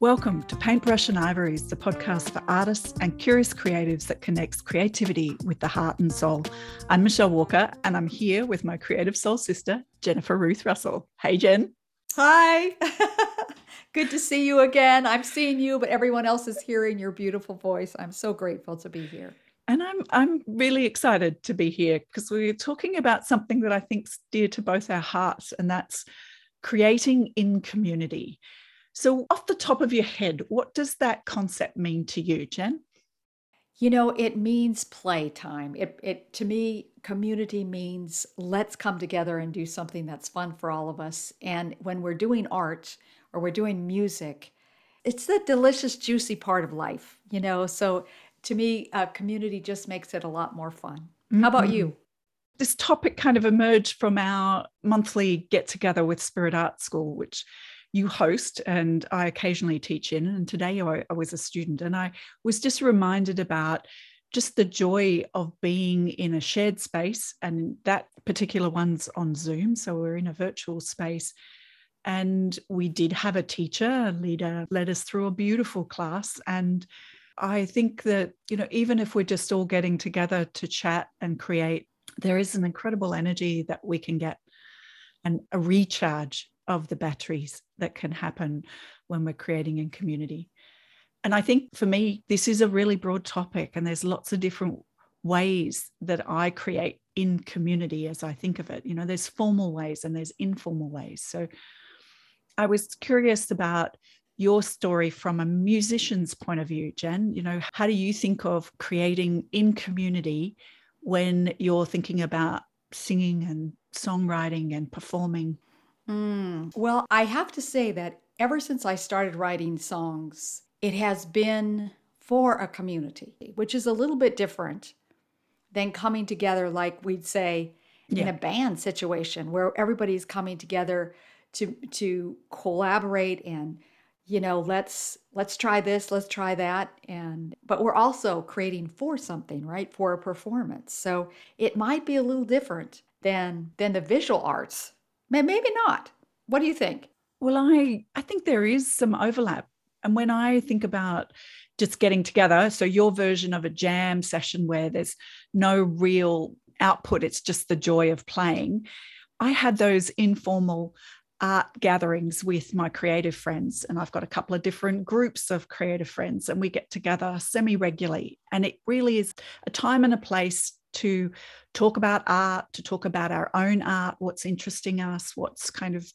Welcome to Paintbrush and Ivories, the podcast for artists and curious creatives that connects creativity with the heart and soul. I'm Michelle Walker, and I'm here with my creative soul sister, Jennifer Ruth Russell. Hey, Jen. Hi. Good to see you again. I'm seeing you, but everyone else is hearing your beautiful voice. I'm so grateful to be here. And I'm I'm really excited to be here because we're talking about something that I think's dear to both our hearts, and that's creating in community. So, off the top of your head, what does that concept mean to you, Jen? You know, it means playtime. It, it to me, community means let's come together and do something that's fun for all of us. And when we're doing art or we're doing music, it's the delicious, juicy part of life, you know. So to me, uh, community just makes it a lot more fun. Mm-hmm. How about you? Mm-hmm. This topic kind of emerged from our monthly get together with Spirit Art School, which you host and I occasionally teach in. And today I, I was a student and I was just reminded about just the joy of being in a shared space. And that particular one's on Zoom. So we're in a virtual space. And we did have a teacher, a leader, led us through a beautiful class. And I think that, you know, even if we're just all getting together to chat and create, there is an incredible energy that we can get and a recharge of the batteries that can happen when we're creating in community. And I think for me, this is a really broad topic, and there's lots of different ways that I create in community as I think of it. You know, there's formal ways and there's informal ways. So I was curious about your story from a musician's point of view, Jen. You know, how do you think of creating in community when you're thinking about singing and songwriting and performing? Mm. Well, I have to say that ever since I started writing songs, it has been for a community, which is a little bit different than coming together, like we'd say yeah. in a band situation where everybody's coming together to to collaborate and you know let's let's try this let's try that and but we're also creating for something right for a performance so it might be a little different than than the visual arts Maybe not. What do you think? Well, I I think there is some overlap. And when I think about just getting together, so your version of a jam session where there's no real output, it's just the joy of playing. I had those informal art gatherings with my creative friends and I've got a couple of different groups of creative friends and we get together semi regularly and it really is a time and a place to talk about art, to talk about our own art, what's interesting us, what's kind of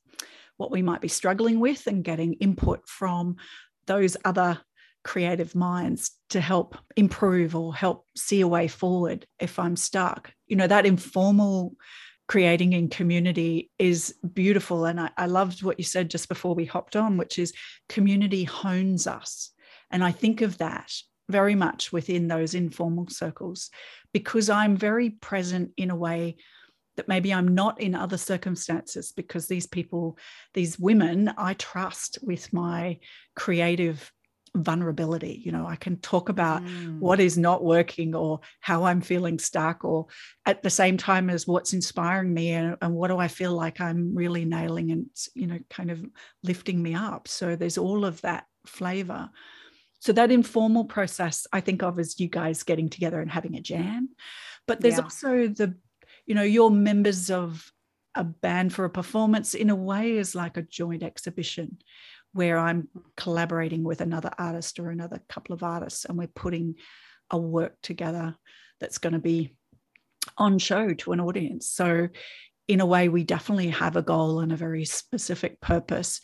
what we might be struggling with, and getting input from those other creative minds to help improve or help see a way forward if I'm stuck. You know, that informal creating in community is beautiful. And I, I loved what you said just before we hopped on, which is community hones us. And I think of that very much within those informal circles because I'm very present in a way that maybe I'm not in other circumstances because these people, these women, I trust with my creative vulnerability. You know, I can talk about mm. what is not working or how I'm feeling stuck, or at the same time as what's inspiring me and, and what do I feel like I'm really nailing and, you know, kind of lifting me up. So there's all of that flavor. So that informal process I think of as you guys getting together and having a jam. But there's yeah. also the, you know, you're members of a band for a performance in a way is like a joint exhibition where I'm collaborating with another artist or another couple of artists and we're putting a work together that's going to be on show to an audience. So in a way we definitely have a goal and a very specific purpose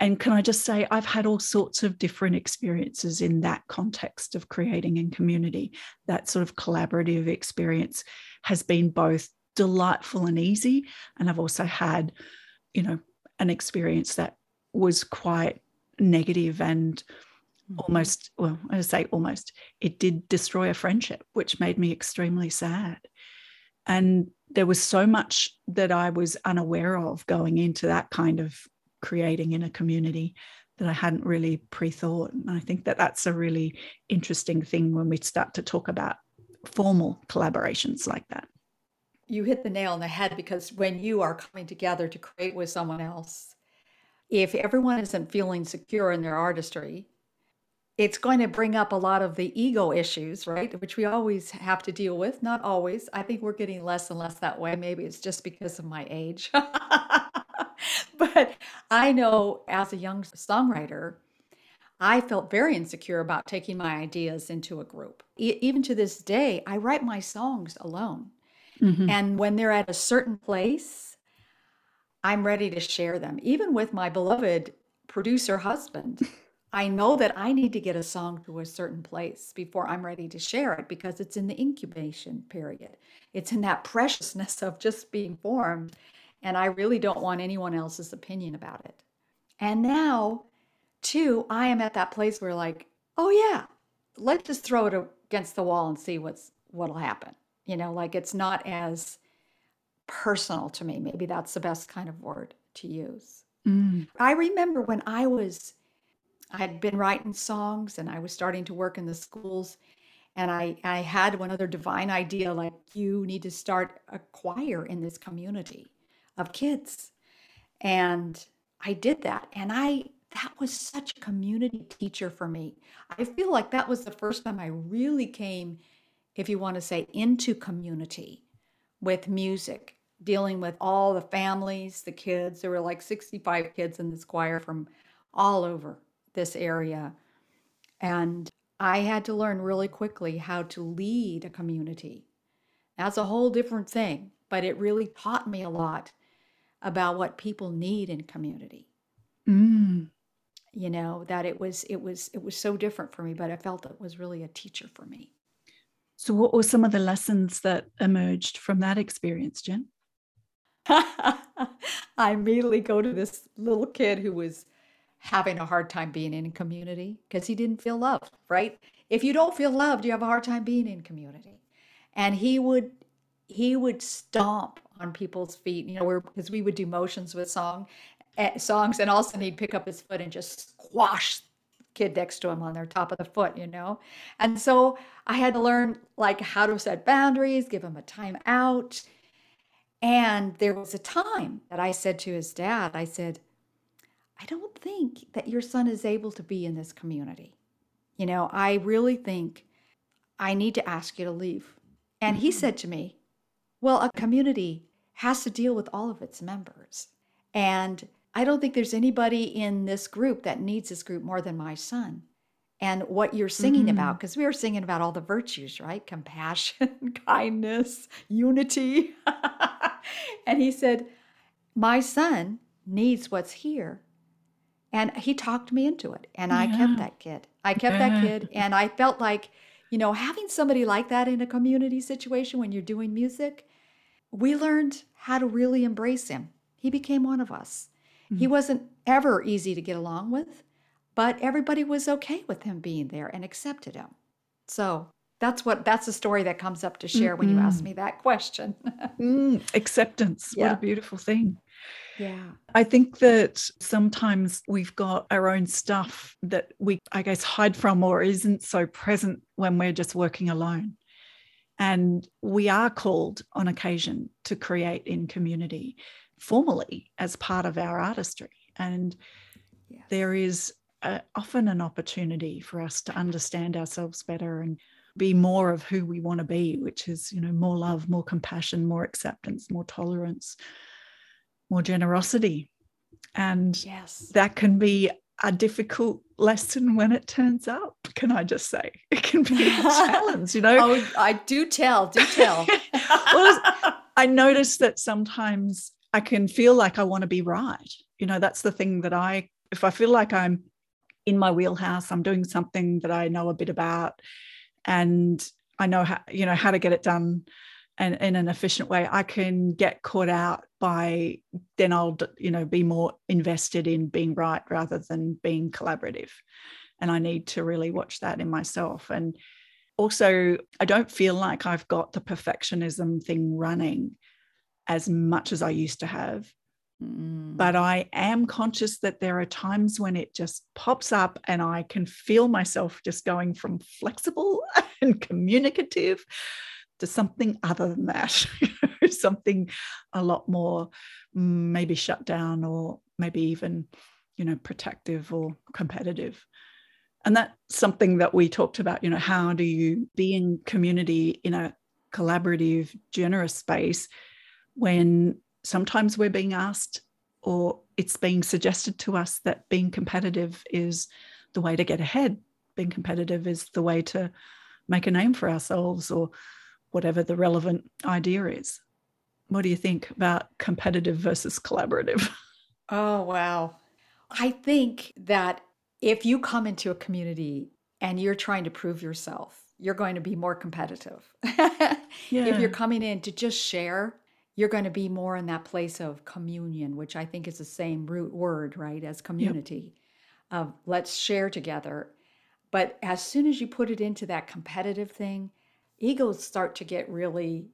and can I just say, I've had all sorts of different experiences in that context of creating in community. That sort of collaborative experience has been both delightful and easy. And I've also had, you know, an experience that was quite negative and mm-hmm. almost, well, I say almost, it did destroy a friendship, which made me extremely sad. And there was so much that I was unaware of going into that kind of creating in a community that I hadn't really pre thought. And I think that that's a really interesting thing when we start to talk about formal collaborations like that. You hit the nail on the head because when you are coming together to create with someone else, if everyone isn't feeling secure in their artistry, it's going to bring up a lot of the ego issues, right? Which we always have to deal with. Not always. I think we're getting less and less that way. Maybe it's just because of my age. but I know as a young songwriter, I felt very insecure about taking my ideas into a group. E- even to this day, I write my songs alone. Mm-hmm. And when they're at a certain place, I'm ready to share them. Even with my beloved producer husband, I know that I need to get a song to a certain place before I'm ready to share it because it's in the incubation period. It's in that preciousness of just being formed. And I really don't want anyone else's opinion about it. And now too, I am at that place where like, oh yeah, let's just throw it against the wall and see what's what'll happen. You know, like it's not as personal to me. Maybe that's the best kind of word to use. Mm. I remember when I was I had been writing songs and I was starting to work in the schools and I I had one other divine idea like you need to start a choir in this community of kids. And I did that and I that was such a community teacher for me. I feel like that was the first time I really came, if you want to say, into community with music, dealing with all the families, the kids. There were like 65 kids in this choir from all over this area. And I had to learn really quickly how to lead a community. That's a whole different thing, but it really taught me a lot about what people need in community. Mm. You know that it was it was it was so different for me but i felt it was really a teacher for me. So what were some of the lessons that emerged from that experience jen? I immediately go to this little kid who was having a hard time being in community because he didn't feel loved right? If you don't feel loved you have a hard time being in community. And he would he would stomp on people's feet you know because we would do motions with song songs, and all of a sudden he'd pick up his foot and just squash kid next to him on their top of the foot, you know? And so I had to learn like how to set boundaries, give him a time out. And there was a time that I said to his dad, I said, I don't think that your son is able to be in this community. You know, I really think I need to ask you to leave. And he mm-hmm. said to me, Well, a community has to deal with all of its members. And I don't think there's anybody in this group that needs this group more than my son. And what you're singing mm-hmm. about, because we were singing about all the virtues, right? Compassion, kindness, unity. and he said, My son needs what's here. And he talked me into it. And I kept that kid. I kept yeah. that kid. And I felt like, you know, having somebody like that in a community situation when you're doing music, we learned how to really embrace him. He became one of us. Mm-hmm. He wasn't ever easy to get along with, but everybody was okay with him being there and accepted him. So that's what that's a story that comes up to share mm-hmm. when you ask me that question. mm, acceptance. Yeah. What a beautiful thing. Yeah. I think that sometimes we've got our own stuff that we, I guess, hide from or isn't so present when we're just working alone. And we are called on occasion to create in community formally as part of our artistry. And there is a, often an opportunity for us to understand ourselves better and be more of who we want to be, which is, you know, more love, more compassion, more acceptance, more tolerance, more generosity. And yes. that can be a difficult lesson when it turns up. Can I just say it can be a challenge, you know? Oh, I do tell, do tell. well, I notice that sometimes I can feel like I want to be right. You know, that's the thing that I, if I feel like I'm in my wheelhouse, I'm doing something that I know a bit about and I know how, you know, how to get it done and in an efficient way, I can get caught out by then I'll, you know, be more invested in being right rather than being collaborative. And I need to really watch that in myself. And also, I don't feel like I've got the perfectionism thing running as much as I used to have. Mm. But I am conscious that there are times when it just pops up and I can feel myself just going from flexible and communicative to something other than that, something a lot more mm, maybe shut down or maybe even you know, protective or competitive. And that's something that we talked about, you know, how do you be in community in a collaborative, generous space when sometimes we're being asked or it's being suggested to us that being competitive is the way to get ahead. Being competitive is the way to make a name for ourselves or whatever the relevant idea is. What do you think about competitive versus collaborative? Oh, wow. I think that if you come into a community and you're trying to prove yourself, you're going to be more competitive. yeah. If you're coming in to just share, you're going to be more in that place of communion, which I think is the same root word, right, as community. Yep. Of let's share together. But as soon as you put it into that competitive thing, egos start to get really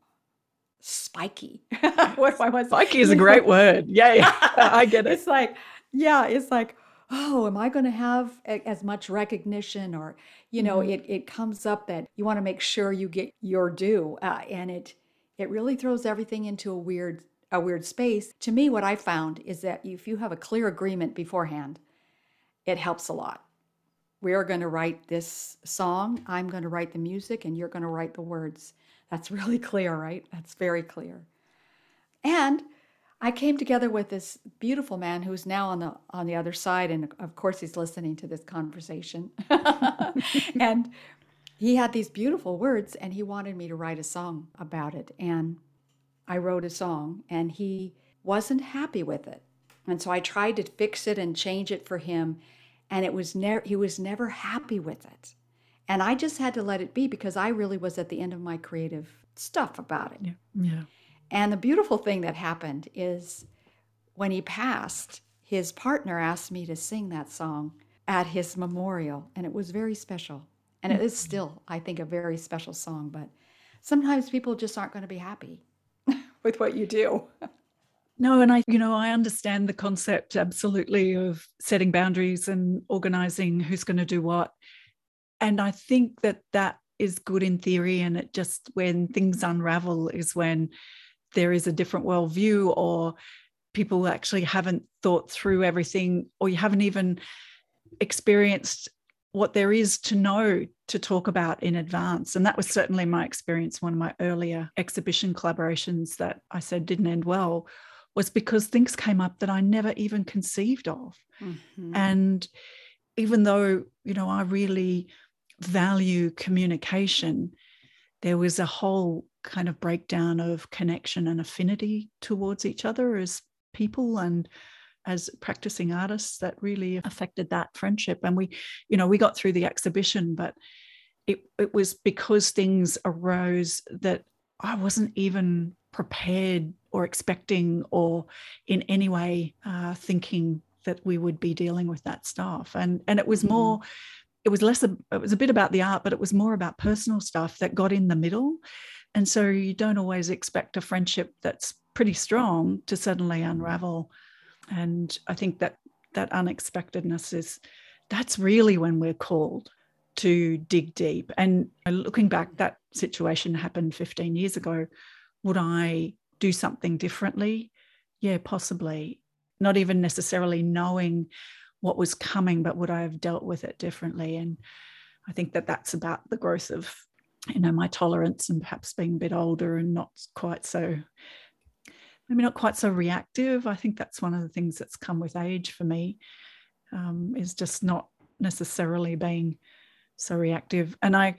spiky. what I was spiky is a great word. Yeah, I get it. It's like, yeah, it's like, oh, am I going to have a, as much recognition? Or, you know, mm-hmm. it, it comes up that you want to make sure you get your due. Uh, and it, it really throws everything into a weird, a weird space. To me, what I found is that if you have a clear agreement beforehand, it helps a lot. We are going to write this song. I'm going to write the music, and you're going to write the words. That's really clear, right? That's very clear. And I came together with this beautiful man who's now on the on the other side, and of course he's listening to this conversation. and he had these beautiful words, and he wanted me to write a song about it. And I wrote a song, and he wasn't happy with it. And so I tried to fix it and change it for him, and it was never he was never happy with it. And I just had to let it be because I really was at the end of my creative stuff about it. Yeah. yeah. And the beautiful thing that happened is when he passed, his partner asked me to sing that song at his memorial, and it was very special. And it is mm-hmm. still, I think, a very special song, but sometimes people just aren't going to be happy with what you do. No, and I, you know, I understand the concept absolutely of setting boundaries and organizing who's going to do what. And I think that that is good in theory. And it just, when things unravel, is when there is a different worldview or people actually haven't thought through everything or you haven't even experienced what there is to know to talk about in advance. And that was certainly my experience. One of my earlier exhibition collaborations that I said didn't end well was because things came up that I never even conceived of. Mm-hmm. And even though, you know, I really value communication, there was a whole kind of breakdown of connection and affinity towards each other as people and as practicing artists that really affected that friendship and we you know we got through the exhibition but it, it was because things arose that i wasn't even prepared or expecting or in any way uh, thinking that we would be dealing with that stuff and and it was mm-hmm. more it was less a, it was a bit about the art but it was more about personal stuff that got in the middle. And so you don't always expect a friendship that's pretty strong to suddenly unravel. And i think that that unexpectedness is that's really when we're called to dig deep. And looking back that situation happened 15 years ago would i do something differently yeah possibly not even necessarily knowing what was coming, but would I have dealt with it differently? And I think that that's about the growth of, you know, my tolerance and perhaps being a bit older and not quite so, maybe not quite so reactive. I think that's one of the things that's come with age for me, um, is just not necessarily being so reactive. And I,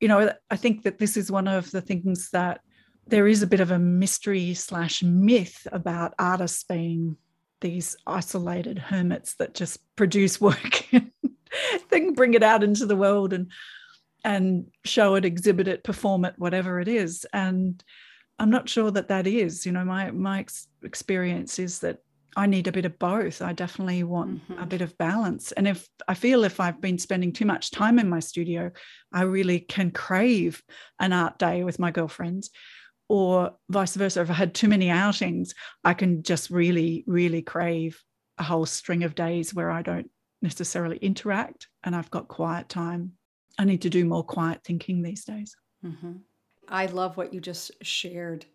you know, I think that this is one of the things that there is a bit of a mystery slash myth about artists being these isolated hermits that just produce work then bring it out into the world and and show it exhibit it perform it whatever it is. And i'm not sure that that is you know my my ex- experience is that i need a bit of both. I definitely want mm-hmm. a bit of balance. And if i feel if i've been spending too much time in my studio i really can crave an art day with my girlfriends or vice versa. If i had too many outings i can just really really crave a whole string of days where i don't necessarily interact and i've got quiet time. I need to do more quiet thinking these days. Mm-hmm. i love what you just shared.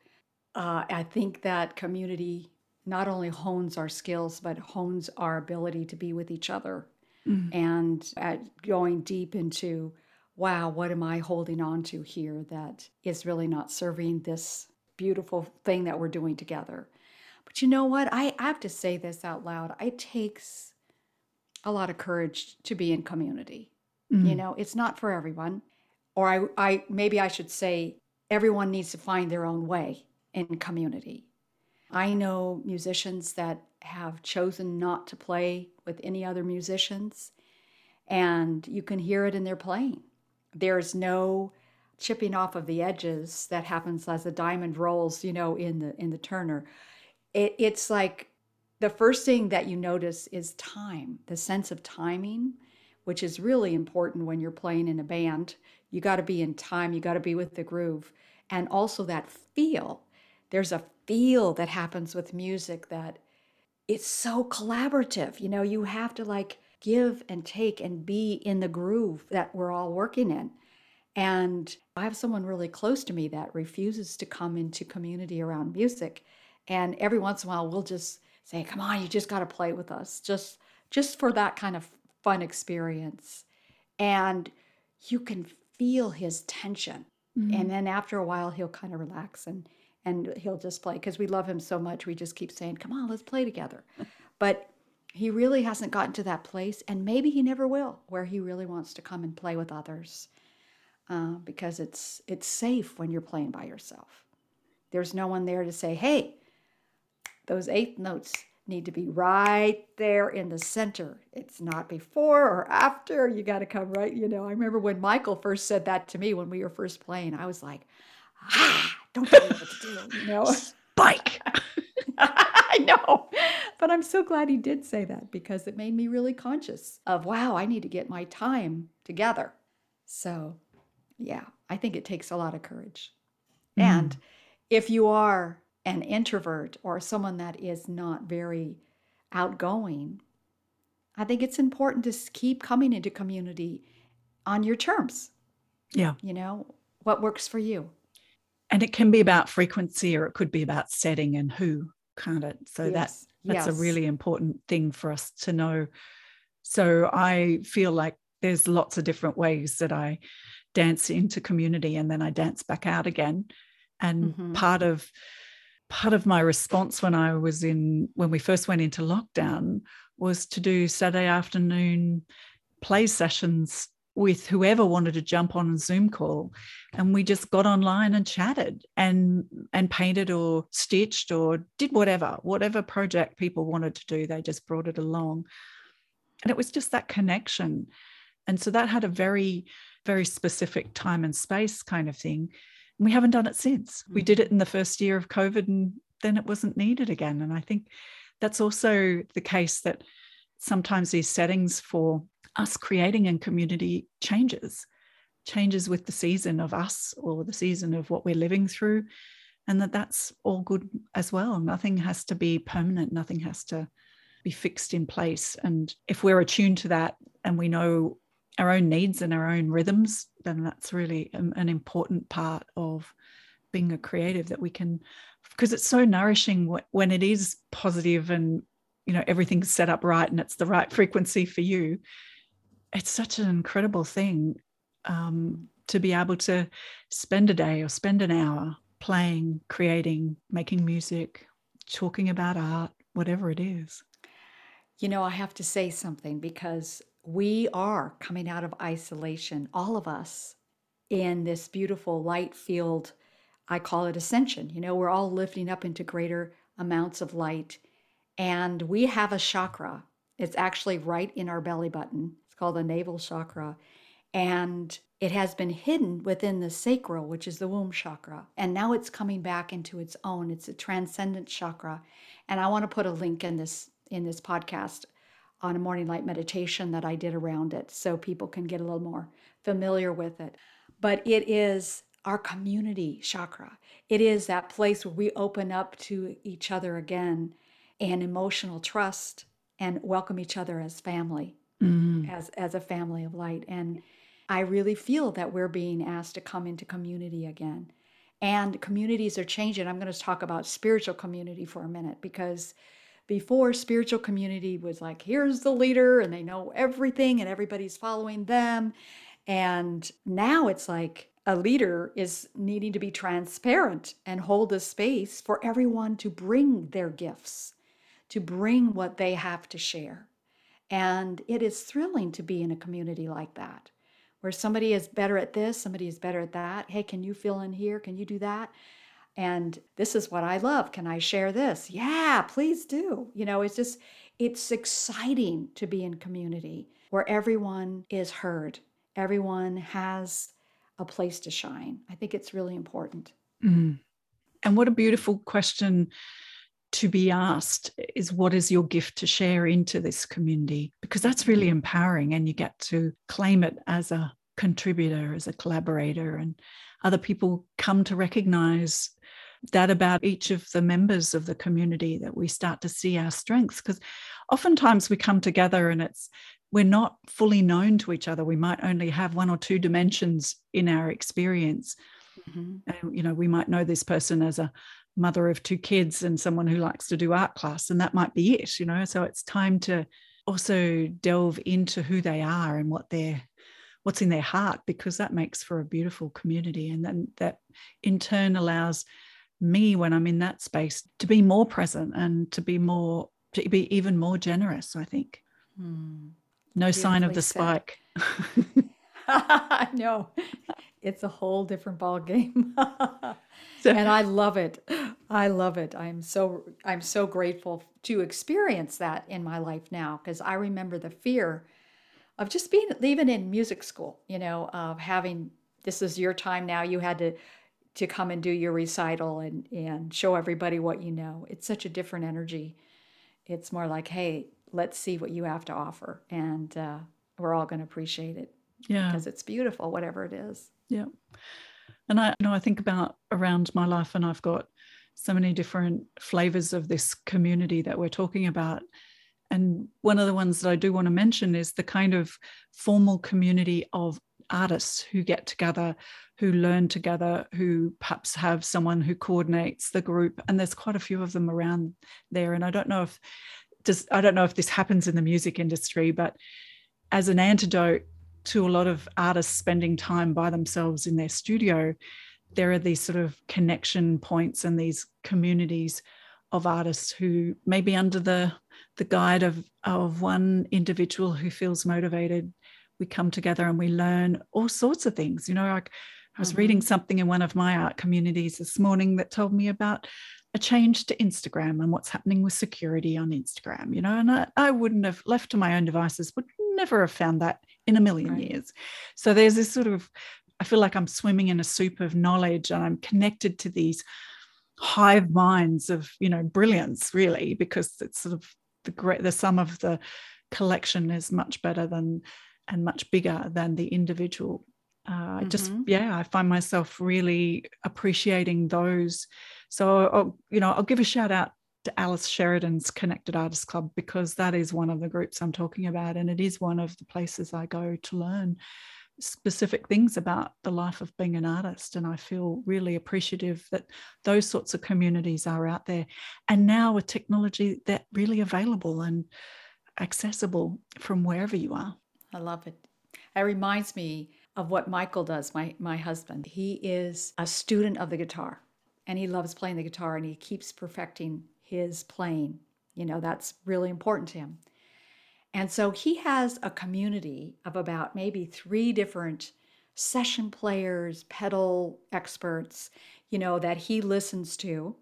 Uh, i think that community not only hones our skills, but hones our ability to be with each other. Mm. and at going deep into, wow, what am I holding on to here that is really not serving this beautiful thing that we're doing together? But you know what? I, I have to say this out loud. It takes a lot of courage to be in community. Mm. You know, it's not for everyone. Or I, I maybe I should say everyone needs to find their own way in community. I know musicians that have chosen not to play with any other musicians, and you can hear it in their playing. There's no chipping off of the edges that happens as the diamond rolls, you know, in the in the turner. It, it's like the first thing that you notice is time, the sense of timing, which is really important when you're playing in a band. You got to be in time, you got to be with the groove, and also that feel. There's a feel that happens with music that it's so collaborative. You know, you have to like give and take and be in the groove that we're all working in. And I have someone really close to me that refuses to come into community around music. And every once in a while, we'll just say, "Come on, you just got to play with us, just just for that kind of fun experience." And you can feel his tension. Mm-hmm. And then after a while, he'll kind of relax and and he'll just play because we love him so much. We just keep saying, "Come on, let's play together." but he really hasn't gotten to that place, and maybe he never will, where he really wants to come and play with others, uh, because it's it's safe when you're playing by yourself. There's no one there to say, "Hey, those eighth notes need to be right there in the center. It's not before or after. You got to come right. You know, I remember when Michael first said that to me when we were first playing. I was like, ah, don't tell me what to do, you know? Spike. I know. But I'm so glad he did say that because it made me really conscious of, wow, I need to get my time together. So, yeah, I think it takes a lot of courage. Mm. And if you are an introvert or someone that is not very outgoing, I think it's important to keep coming into community on your terms. Yeah. You know, what works for you. And it can be about frequency or it could be about setting and who, can't it? So yes. that's that's yes. a really important thing for us to know. So I feel like there's lots of different ways that I dance into community and then I dance back out again. And mm-hmm. part of part of my response when I was in when we first went into lockdown was to do Saturday afternoon play sessions with whoever wanted to jump on a Zoom call. And we just got online and chatted and and painted or stitched or did whatever, whatever project people wanted to do, they just brought it along. And it was just that connection. And so that had a very, very specific time and space kind of thing. And we haven't done it since. Hmm. We did it in the first year of COVID and then it wasn't needed again. And I think that's also the case that sometimes these settings for us creating a community changes, changes with the season of us or the season of what we're living through, and that that's all good as well. Nothing has to be permanent, nothing has to be fixed in place. And if we're attuned to that and we know our own needs and our own rhythms, then that's really an important part of being a creative that we can because it's so nourishing when it is positive and you know everything's set up right and it's the right frequency for you it's such an incredible thing um, to be able to spend a day or spend an hour playing, creating, making music, talking about art, whatever it is. You know, I have to say something because we are coming out of isolation, all of us, in this beautiful light field. I call it ascension. You know, we're all lifting up into greater amounts of light. And we have a chakra. It's actually right in our belly button called the navel chakra. And it has been hidden within the sacral, which is the womb chakra. And now it's coming back into its own. It's a transcendent chakra. And I want to put a link in this in this podcast on a morning light meditation that I did around it so people can get a little more familiar with it. But it is our community chakra. It is that place where we open up to each other again and emotional trust and welcome each other as family mm-hmm. as as a family of light and I really feel that we're being asked to come into community again. And communities are changing. I'm going to talk about spiritual community for a minute because before spiritual community was like, here's the leader and they know everything and everybody's following them. And now it's like a leader is needing to be transparent and hold a space for everyone to bring their gifts, to bring what they have to share. And it is thrilling to be in a community like that, where somebody is better at this, somebody is better at that. Hey, can you fill in here? Can you do that? And this is what I love. Can I share this? Yeah, please do. You know, it's just, it's exciting to be in community where everyone is heard, everyone has a place to shine. I think it's really important. Mm. And what a beautiful question to be asked is what is your gift to share into this community? Because that's really mm-hmm. empowering and you get to claim it as a contributor, as a collaborator, and other people come to recognize that about each of the members of the community that we start to see our strengths because oftentimes we come together and it's we're not fully known to each other we might only have one or two dimensions in our experience mm-hmm. and you know we might know this person as a mother of two kids and someone who likes to do art class and that might be it you know? So it's time to also delve into who they are and what they're what's in their heart because that makes for a beautiful community and then that in turn allows me when i'm in that space to be more present and to be more to be even more generous i think. Hmm. no sign of the spike. No it's a whole different ball game so, and i love it. I love it. I'm so i'm so grateful to experience that in my life now because i remember the fear of just being even in music school you know of having this is your time now you had to to come and do your recital and and show everybody what you know. It's such a different energy. It's more like hey let's see what you have to offer. And uh, we're all going to appreciate it yeah. because it's beautiful whatever it is. Yeah. And i you know i think about around my life and i've got so many different flavors of this community that we're talking about. And one of the ones that i do want to mention is the kind of formal community of artists who get together who learn together who perhaps have someone who coordinates the group. And there's quite a few of them around there. And i don't know if just i don't know if this happens in the music industry but as an antidote to a lot of artists spending time by themselves in their studio, there are these sort of connection points and these communities of artists who may be under the the guide of of one individual who feels motivated we come together and we learn all sorts of things you know like i was mm-hmm. reading something in one of my art communities this morning that told me about a change to instagram and what's happening with security on instagram you know and i, I wouldn't have left to my own devices would never have found that in a million right. years. So there's this sort of, I feel like I'm swimming in a soup of knowledge and I'm connected to these hive minds of, you know, brilliance, really, because it's sort of the great, the sum of the collection is much better than and much bigger than the individual. Uh, mm-hmm. Just yeah, I find myself really appreciating those. So I'll, you know, I'll give a shout out to Alice Sheridan's Connected Artists Club because that is one of the groups I'm talking about. And it is one of the places I go to learn specific things about the life of being an artist. And I feel really appreciative that those sorts of communities are out there. And now with technology, they're really available and accessible from wherever you are. I love it. It reminds me of what Michael does, my, my husband. He is a student of the guitar and he loves playing the guitar and he keeps perfecting his playing. You know, that's really important to him. And so he has a community of about maybe three different session players, pedal experts, you know, that he listens to.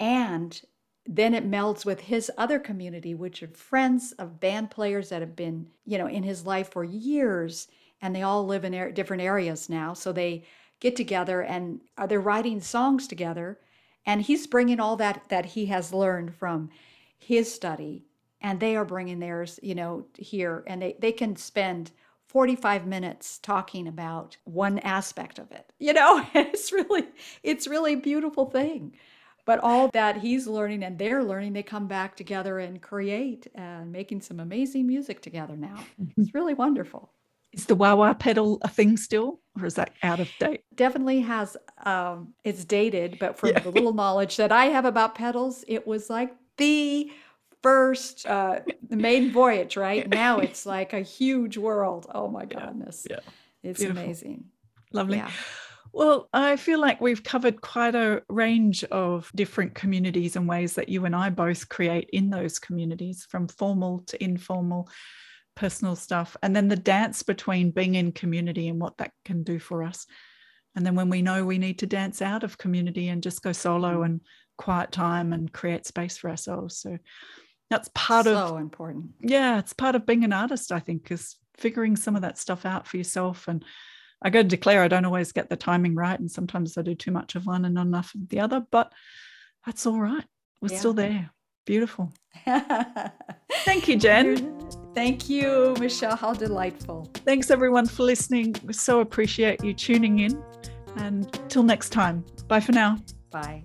And then it melds with his other community, which are friends of band players that have been, you know, in his life for years. And they all live in different areas now. So they get together and uh, are they writing songs together and he's bringing all that that he has learned from his study. And they are bringing theirs you know here. And they, they can spend 45 minutes talking about one aspect of it you know? It's really it's really a beautiful thing. But all that he's learning and they're learning they come back together and create and making some amazing music together now. It's really wonderful is the wah wah pedal a thing still or is that out of date? Definitely has, um, it's dated, but from yeah. the little knowledge that I have about pedals, it was like the first uh the maiden voyage right now it's like a huge world oh my goodness yeah, yeah. it's Beautiful. amazing lovely yeah. Well, I feel like we've covered quite a range of different communities and ways that you and I both create in those communities, from formal to informal, personal stuff. And then the dance between being in community and what that can do for us. And then when we know we need to dance out of community and just go solo mm. and quiet time and create space for ourselves. So that's part so of so important. Yeah, it's part of being an artist, I think, is figuring some of that stuff out for yourself and I got to declare I don't always get the timing right. And sometimes I do too much of one and not enough of the other, but that's all right. We're yeah. still there. Beautiful. Thank you, Jen. Thank you, Michelle. How delightful. Thanks, everyone, for listening. We so appreciate you tuning in. And till next time, bye for now. Bye.